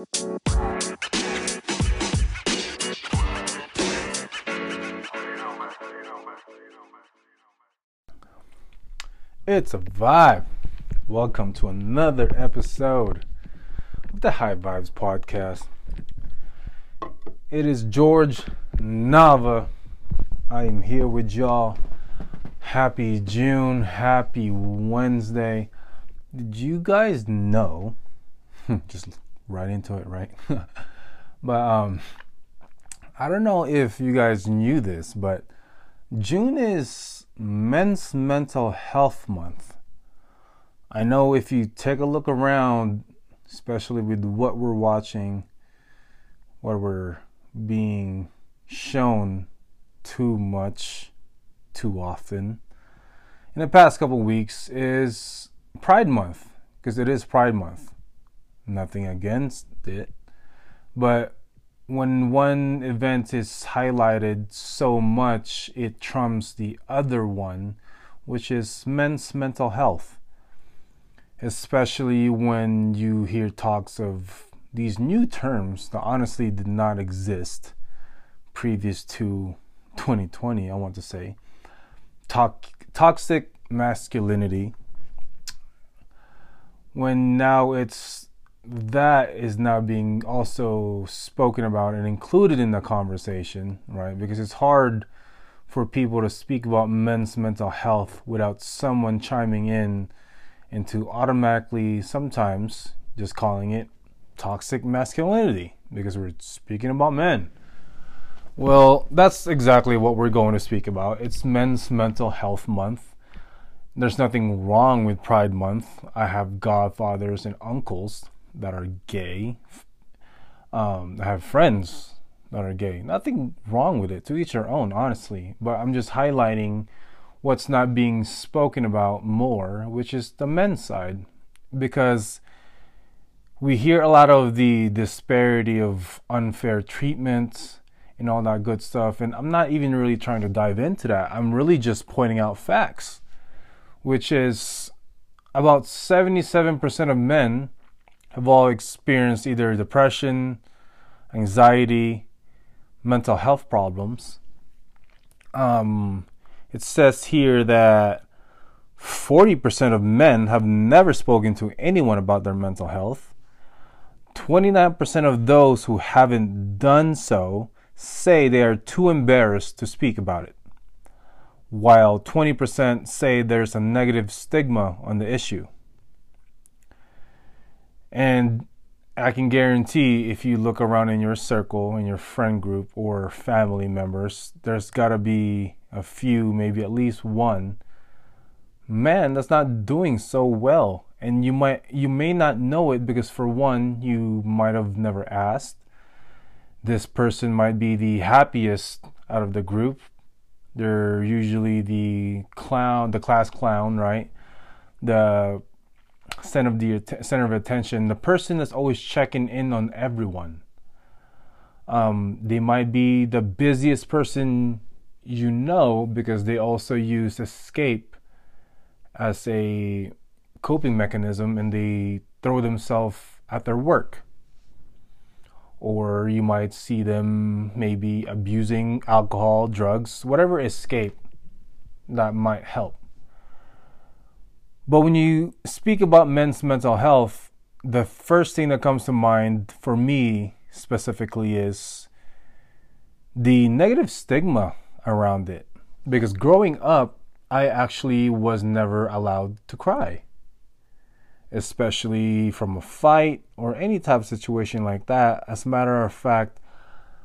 It's a vibe. Welcome to another episode of the High Vibes Podcast. It is George Nava. I am here with y'all. Happy June. Happy Wednesday. Did you guys know? Just right into it, right? but um I don't know if you guys knew this, but June is Men's Mental Health Month. I know if you take a look around, especially with what we're watching, what we're being shown too much, too often, in the past couple weeks is Pride Month, because it is Pride Month. Nothing against it, but when one event is highlighted so much, it trumps the other one, which is men's mental health. Especially when you hear talks of these new terms that honestly did not exist previous to 2020, I want to say. toxic masculinity. When now it's that is now being also spoken about and included in the conversation, right? Because it's hard for people to speak about men's mental health without someone chiming in into automatically sometimes just calling it toxic masculinity because we're speaking about men. Well, that's exactly what we're going to speak about. It's Men's Mental Health Month. There's nothing wrong with Pride Month. I have godfathers and uncles that are gay. Um, I have friends that are gay. Nothing wrong with it. To each their own, honestly. But I'm just highlighting what's not being spoken about more, which is the men's side, because we hear a lot of the disparity of unfair treatment and all that good stuff. And I'm not even really trying to dive into that. I'm really just pointing out facts, which is about 77% of men have all experienced either depression, anxiety, mental health problems. Um, it says here that 40% of men have never spoken to anyone about their mental health. 29% of those who haven't done so say they are too embarrassed to speak about it, while 20% say there's a negative stigma on the issue. And I can guarantee if you look around in your circle, in your friend group or family members, there's got to be a few, maybe at least one man that's not doing so well. And you might you may not know it because for one, you might have never asked. This person might be the happiest out of the group. They're usually the clown, the class clown, right? The center of the center of attention, the person that's always checking in on everyone. Um, they might be the busiest person you know because they also use escape as a coping mechanism and they throw themselves at their work. Or you might see them maybe abusing alcohol, drugs, whatever escape that might help. But when you speak about men's mental health, the first thing that comes to mind for me specifically is the negative stigma around it. Because growing up, I actually was never allowed to cry, especially from a fight or any type of situation like that. As a matter of fact,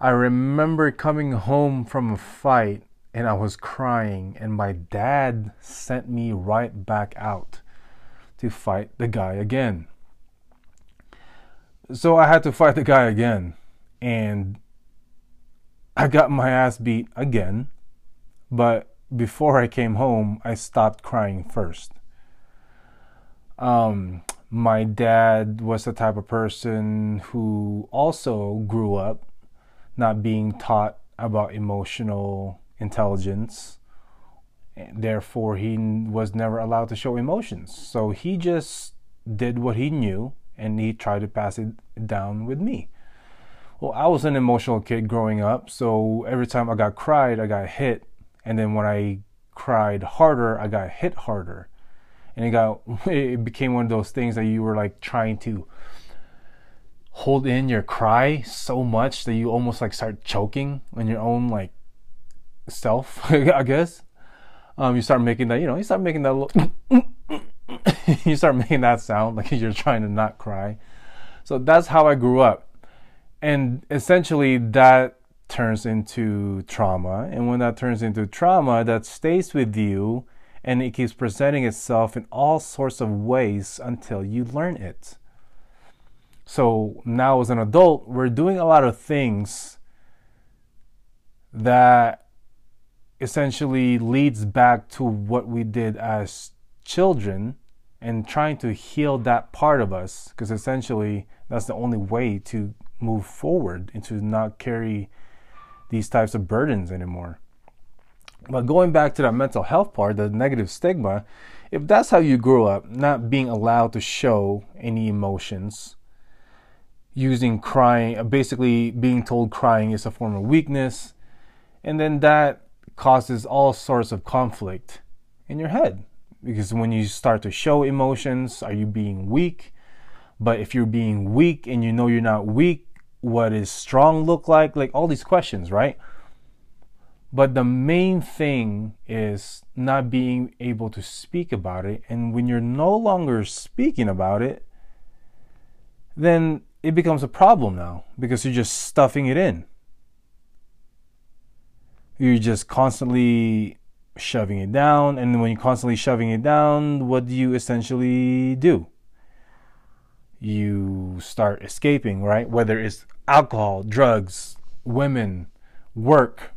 I remember coming home from a fight and I was crying, and my dad sent me right back out to fight the guy again. So I had to fight the guy again, and I got my ass beat again. But before I came home, I stopped crying first. Um, my dad was the type of person who also grew up not being taught about emotional intelligence. Therefore, he was never allowed to show emotions. So he just did what he knew and he tried to pass it down with me. Well, I was an emotional kid growing up, so every time I got cried, I got hit, and then when I cried harder, I got hit harder. And it got it became one of those things that you were like trying to hold in your cry so much that you almost like start choking on your own like self, I guess. Um, you start making that, you know, you start making that little you start making that sound like you're trying to not cry. So that's how I grew up. And essentially that turns into trauma. And when that turns into trauma, that stays with you and it keeps presenting itself in all sorts of ways until you learn it. So now, as an adult, we're doing a lot of things that essentially leads back to what we did as children and trying to heal that part of us because essentially that's the only way to move forward and to not carry these types of burdens anymore. But going back to that mental health part, the negative stigma, if that's how you grew up, not being allowed to show any emotions, using crying, basically being told crying is a form of weakness, and then that causes all sorts of conflict in your head. Because when you start to show emotions, are you being weak? But if you're being weak and you know you're not weak, what does strong look like? Like all these questions, right? But the main thing is not being able to speak about it. And when you're no longer speaking about it, then it becomes a problem now because you're just stuffing it in. You're just constantly shoving it down. And when you're constantly shoving it down, what do you essentially do? You start escaping, right? Whether it's alcohol, drugs, women, work,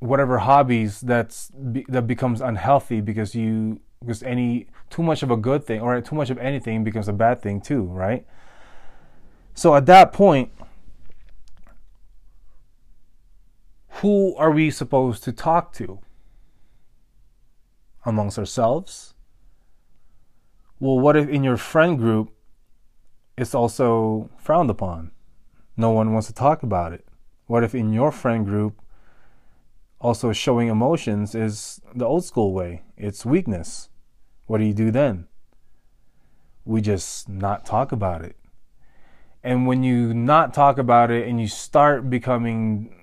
whatever hobbies that's that becomes unhealthy because you because any too much of a good thing or too much of anything becomes a bad thing too, right? So at that point, who are we supposed to talk to? Amongst ourselves? Well, what if in your friend group it's also frowned upon? No one wants to talk about it. What if in your friend group also showing emotions is the old school way? It's weakness. What do you do then? We just not talk about it. And when you not talk about it and you start becoming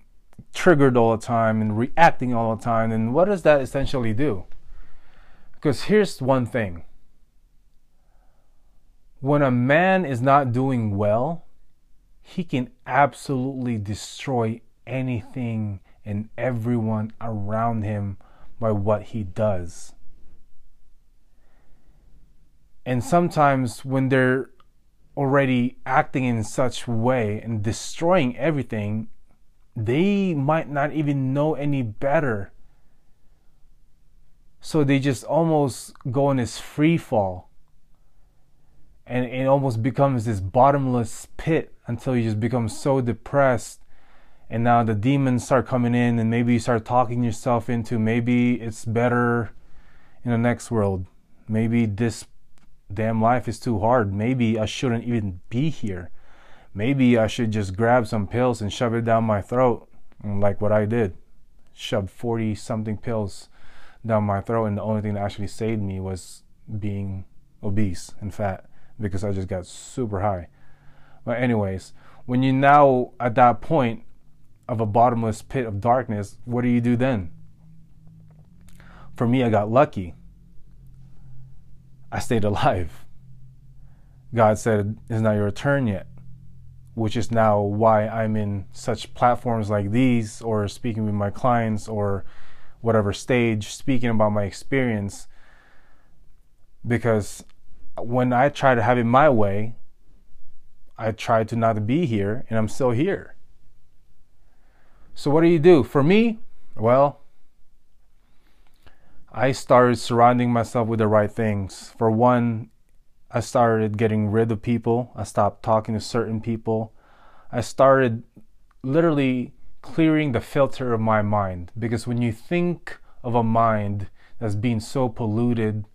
triggered all the time and reacting all the time, then what does that essentially do? Because here's one thing when a man is not doing well, he can absolutely destroy anything and everyone around him by what he does. And sometimes when they're already acting in such way and destroying everything, they might not even know any better so they just almost go in this free fall. And it almost becomes this bottomless pit until you just become so depressed. And now the demons start coming in, and maybe you start talking yourself into maybe it's better in the next world. Maybe this damn life is too hard. Maybe I shouldn't even be here. Maybe I should just grab some pills and shove it down my throat, like what I did. Shoved 40 something pills down my throat, and the only thing that actually saved me was being obese and fat because I just got super high. But, anyways, when you now at that point of a bottomless pit of darkness, what do you do then? For me, I got lucky. I stayed alive. God said, It's not your turn yet, which is now why I'm in such platforms like these or speaking with my clients or whatever stage speaking about my experience because when I try to have it my way, I try to not be here and I'm still here. So what do you do? For me, well, I started surrounding myself with the right things. For one, I started getting rid of people. I stopped talking to certain people. I started literally clearing the filter of my mind because when you think of a mind that's being so polluted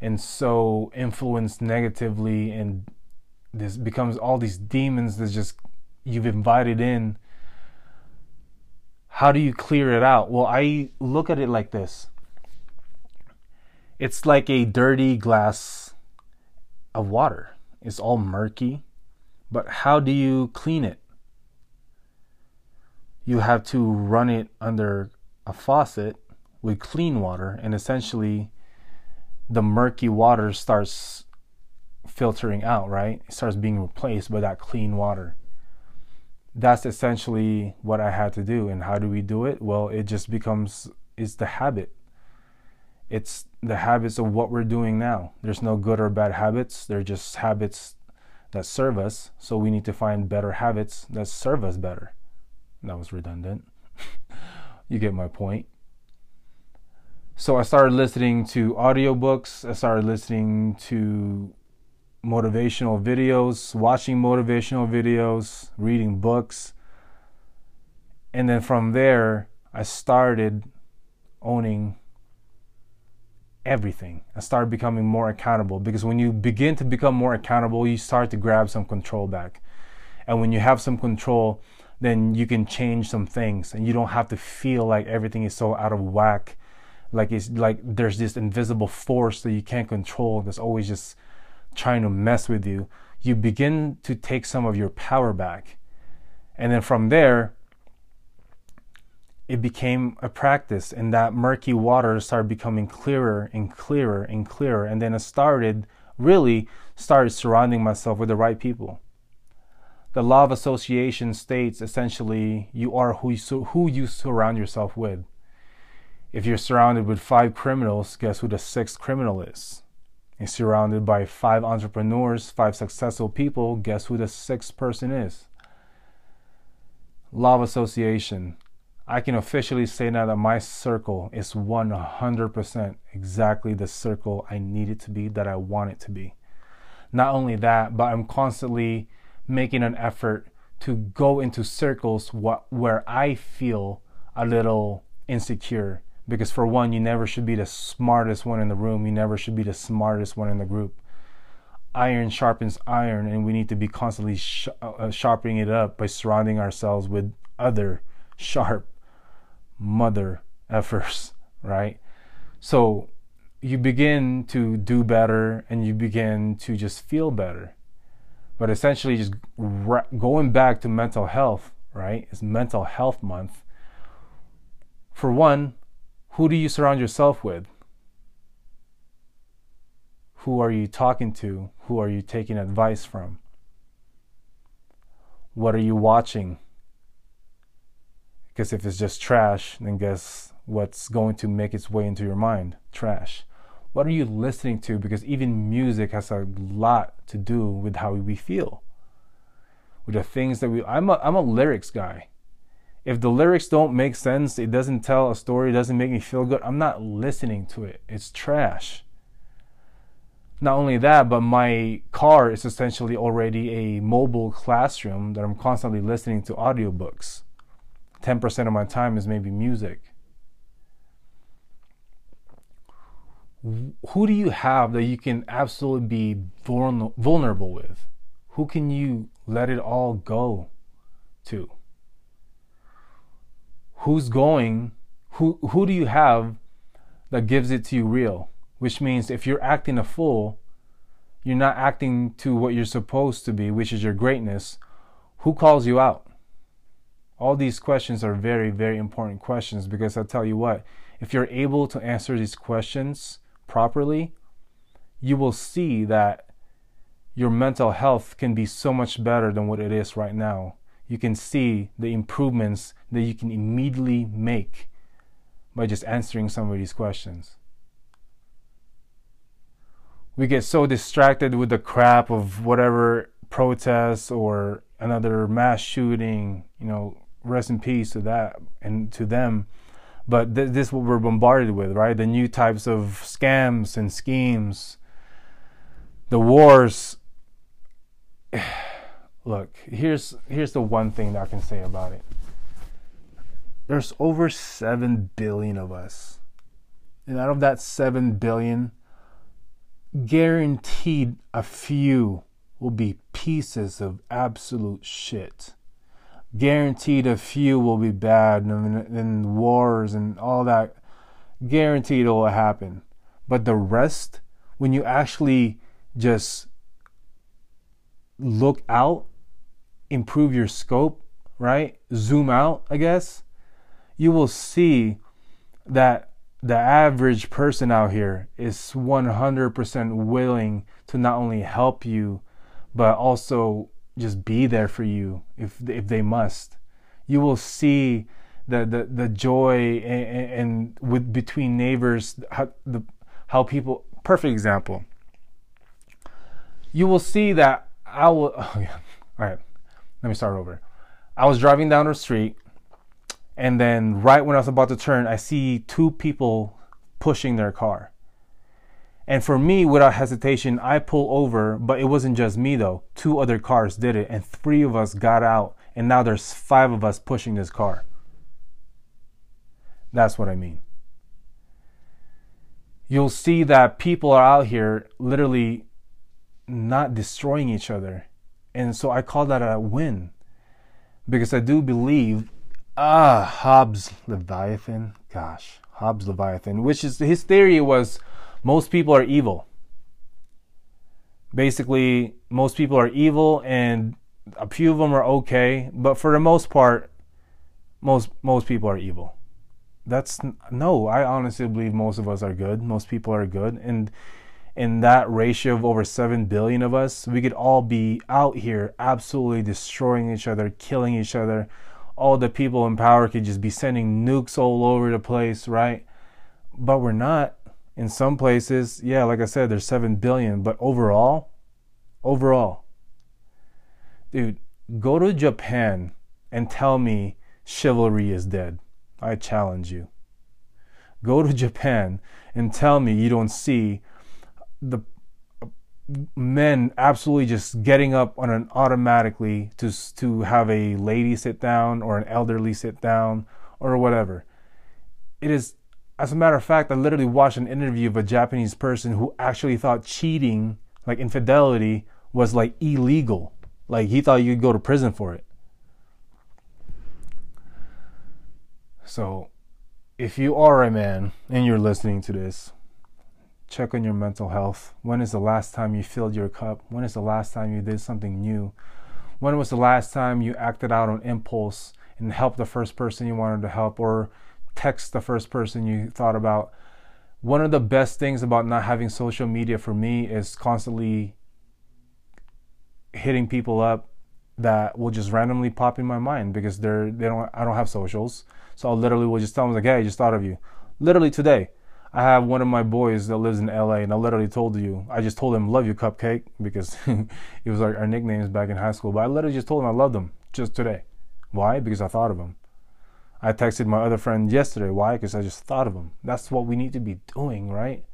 and so influenced negatively and this becomes all these demons that just you've invited in how do you clear it out well i look at it like this it's like a dirty glass of water it's all murky but how do you clean it you have to run it under a faucet with clean water and essentially the murky water starts filtering out, right? It starts being replaced by that clean water. That's essentially what I had to do. And how do we do it? Well, it just becomes it's the habit. It's the habits of what we're doing now. There's no good or bad habits. They're just habits that serve us. So we need to find better habits that serve us better. That was redundant. you get my point. So I started listening to audiobooks. I started listening to motivational videos, watching motivational videos, reading books. And then from there, I started owning everything. and start becoming more accountable because when you begin to become more accountable, you start to grab some control back. And when you have some control, then you can change some things and you don't have to feel like everything is so out of whack. Like it's like there's this invisible force that you can't control that's always just trying to mess with you, you begin to take some of your power back. And then from there, it became a practice, and that murky water started becoming clearer and clearer and clearer. And then I started really started surrounding myself with the right people. The law of association states essentially you are who you, who you surround yourself with. If you're surrounded with five criminals, guess who the sixth criminal is? He's surrounded by five entrepreneurs, five successful people. Guess who the sixth person is? Law of association. I can officially say now that my circle is 100% exactly the circle I need it to be, that I want it to be. Not only that, but I'm constantly making an effort to go into circles where I feel a little insecure because for one, you never should be the smartest one in the room. You never should be the smartest one in the group. Iron sharpens iron, and we need to be constantly sh- uh, sharpening it up by surrounding ourselves with other sharp mother effers, right? So you begin to do better and you begin to just feel better. But essentially, just ra- going back to mental health, right? It's mental health month. For one, who do you surround yourself with? Who are you talking to? Who are you taking advice from? What are you watching? Because if it's just trash, then guess what's going to make its way into your mind? Trash. What are you listening to? Because even music has a lot to do with how we feel. With the things that we I'm a I'm a lyrics guy if the lyrics don't make sense, it doesn't tell a story, it doesn't make me feel good, I'm not listening to it. It's trash. Not only that, but my car is essentially already a mobile classroom that I'm constantly listening to audiobooks. 10% of my time is maybe music. Who do you have that you can absolutely be vulnerable with? Who can you let it all go to? who's going who who do you have that gives it to you real which means if you're acting a fool you're not acting to what you're supposed to be which is your greatness who calls you out all these questions are very very important questions because i tell you what if you're able to answer these questions properly you will see that your mental health can be so much better than what it is right now you can see the improvements that you can immediately make by just answering some of these questions. We get so distracted with the crap of whatever protests or another mass shooting, you know, rest in peace to that and to them. But th- this is what we're bombarded with, right? The new types of scams and schemes, the wars look, here's here's the one thing that I can say about it. There's over 7 billion of us. And out of that 7 billion, guaranteed a few will be pieces of absolute shit. Guaranteed a few will be bad and, and wars and all that. Guaranteed it will happen. But the rest, when you actually just look out, improve your scope, right? Zoom out, I guess, you will see that the average person out here is 100% willing to not only help you, but also just be there for you if if they must. You will see the the, the joy and, and with between neighbors how the how people perfect example. You will see that I will. Oh yeah. All right, let me start over. I was driving down the street, and then right when I was about to turn, I see two people pushing their car. And for me, without hesitation, I pull over, but it wasn't just me though. Two other cars did it, and three of us got out, and now there's five of us pushing this car. That's what I mean. You'll see that people are out here literally not destroying each other. And so I call that a win because I do believe, ah, Hobbes Leviathan, gosh, Hobbes Leviathan, which is his theory was most people are evil. Basically, most people are evil and a few of them are okay, but for the most part, most most people are evil. That's no, I honestly believe most of us are good. Most people are good and in that ratio of over 7 billion of us, we could all be out here absolutely destroying each other, killing each other. All the people in power could just be sending nukes all over the place, right? But we're not. In some places, yeah, like I said, there's 7 billion, but overall, overall, dude, go to Japan and tell me chivalry is dead. I challenge you. Go to Japan and tell me you don't see the men absolutely just getting up on an automatically to to have a lady sit down or an elderly sit down or whatever. It is as a matter of fact, I literally watched an interview of a Japanese person who actually thought cheating, like infidelity, was like illegal. Like he thought you could go to prison for it. So, if you are a man and you're listening to this, check on your mental health. When is the last time you filled your cup? When is the last time you did something new? When was the last time you acted out on impulse and helped the first person you wanted to help or text the first person you thought about? One of the best things about not having social media for me is constantly hitting people up that will just randomly pop in my mind because they're they don't I don't have socials. So I literally will just tell them like, hey, I just thought of you. Literally today. I have one of my boys that lives in LA, and I literally told you, I just told him, love you, Cupcake, because it was like our nicknames back in high school. But I literally just told him I loved him just today. Why? Because I thought of him. I texted my other friend yesterday. Why? Because I just thought of him. That's what we need to be doing, right?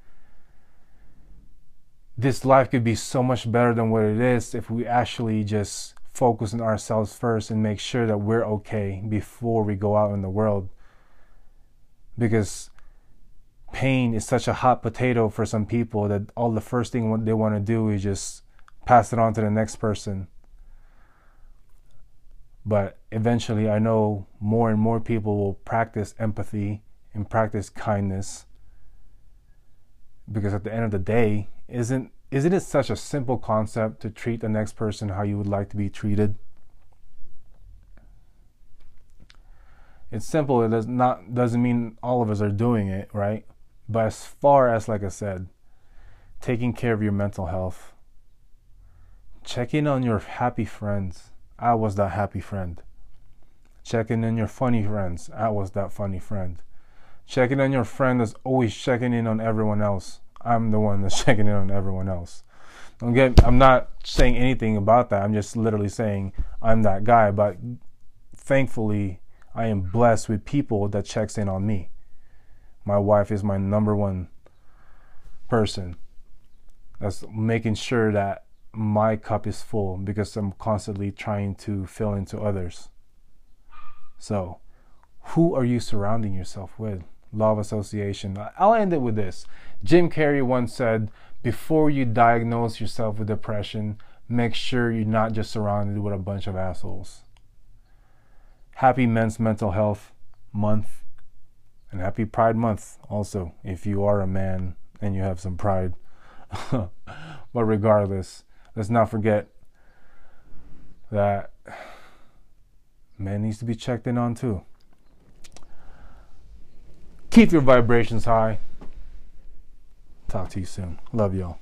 This life could be so much better than what it is if we actually just focus on ourselves first and make sure that we're okay before we go out in the world. Because pain is such a hot potato for some people that all the first thing they want to do is just pass it on to the next person. But eventually, I know more and more people will practice empathy and practice kindness because at the end of the day, isn't isn't it such a simple concept to treat the next person how you would like to be treated? It's simple. It does not doesn't mean all of us are doing it, right? But as far as, like I said, taking care of your mental health, checking on your happy friends. I was that happy friend. Checking in your funny friends. I was that funny friend. Checking on your friend that's always checking in on everyone else. I'm the one that's checking in on everyone else. Don't get I'm not saying anything about that. I'm just literally saying I'm that guy, but thankfully I am blessed with people that checks in on me. My wife is my number one person that's making sure that my cup is full because I'm constantly trying to fill into others. So, who are you surrounding yourself with? Law of association. I'll end it with this. Jim Carrey once said, Before you diagnose yourself with depression, make sure you're not just surrounded with a bunch of assholes. Happy Men's Mental Health Month and happy Pride Month also, if you are a man and you have some pride. but regardless, let's not forget that man needs to be checked in on too. Keep your vibrations high. Talk to you soon. Love y'all.